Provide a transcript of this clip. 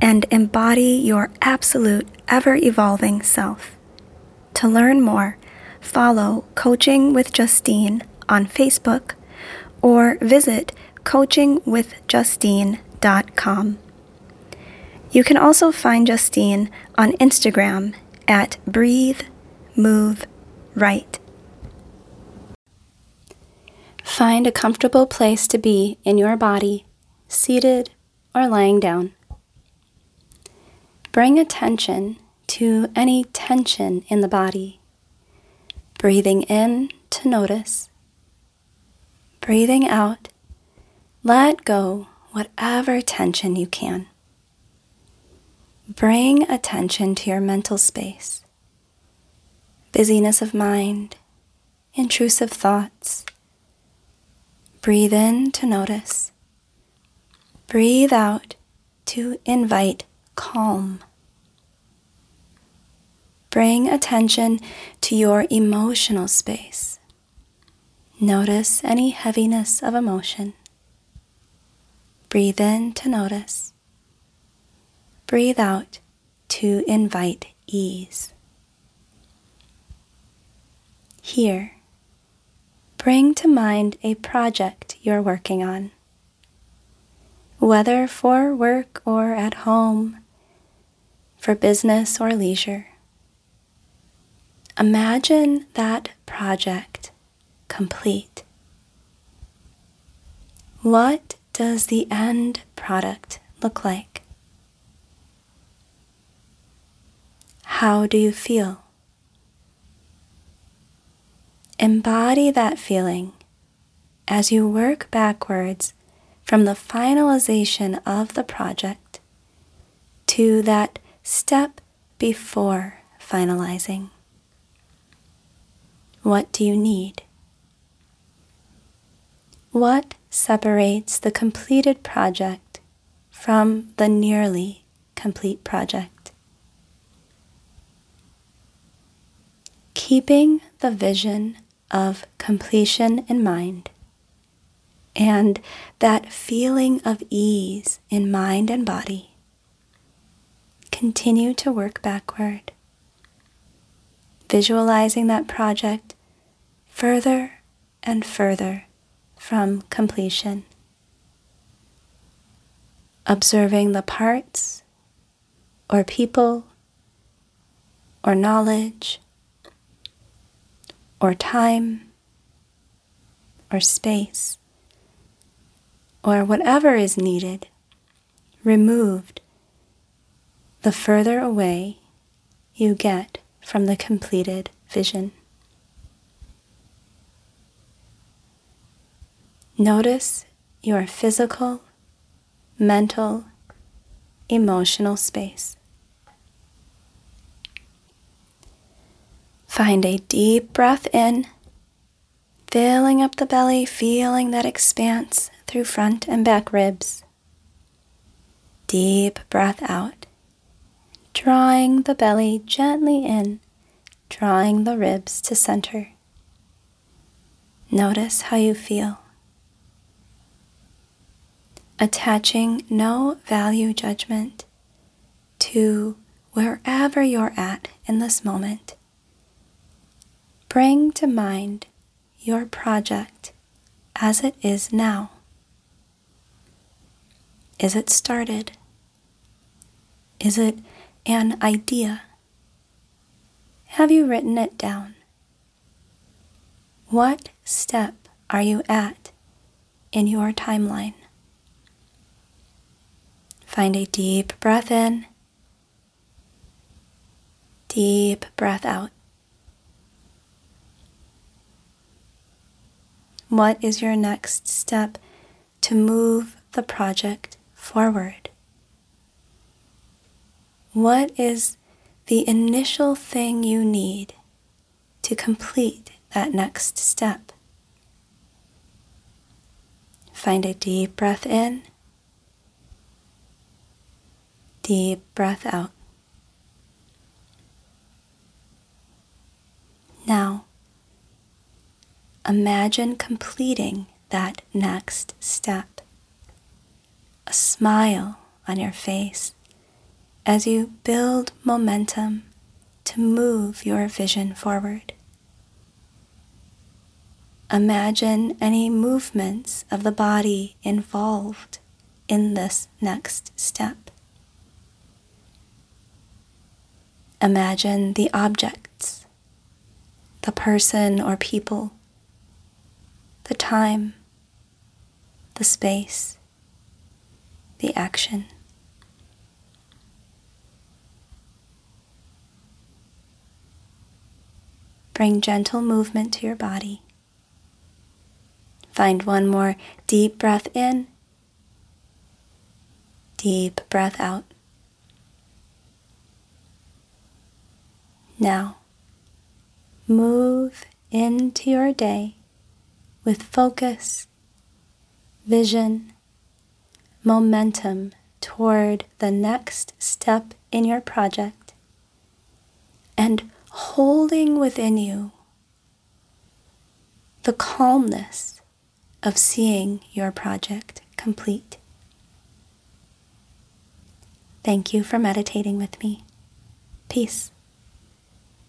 and embody your absolute, ever evolving self. To learn more, follow Coaching with Justine on Facebook or visit coachingwithjustine.com. You can also find Justine on Instagram at Breathe, Move, Right. Find a comfortable place to be in your body, seated or lying down. Bring attention to any tension in the body. Breathing in to notice. Breathing out, let go whatever tension you can. Bring attention to your mental space. Busyness of mind, intrusive thoughts. Breathe in to notice. Breathe out to invite calm. Bring attention to your emotional space. Notice any heaviness of emotion. Breathe in to notice. Breathe out to invite ease. Here, bring to mind a project you're working on. Whether for work or at home, for business or leisure. Imagine that project complete. What does the end product look like? How do you feel? Embody that feeling as you work backwards from the finalization of the project to that step before finalizing. What do you need? What separates the completed project from the nearly complete project? Keeping the vision of completion in mind and that feeling of ease in mind and body continue to work backward, visualizing that project further and further from completion. Observing the parts or people or knowledge or time or space or whatever is needed removed the further away you get from the completed vision. Notice your physical, mental, emotional space. Find a deep breath in, filling up the belly, feeling that expanse through front and back ribs. Deep breath out drawing the belly gently in, drawing the ribs to center. Notice how you feel. Attaching no value judgment to wherever you're at in this moment. Bring to mind your project as it is now. Is it started? Is it an idea? Have you written it down? What step are you at in your timeline? Find a deep breath in, deep breath out. What is your next step to move the project forward? what is the initial thing you need to complete that next step? Find a deep breath in, deep breath out. Now, imagine completing that next step. A smile on your face as you build momentum to move your vision forward. Imagine any movements of the body involved in this next step. Imagine the objects the person or people, the time, the space, the action. Bring gentle movement to your body. Find one more deep breath in, deep breath out. Now, Move into your day with focus, vision, momentum toward the next step in your project, and holding within you the calmness of seeing your project complete. Thank you for meditating with me. Peace.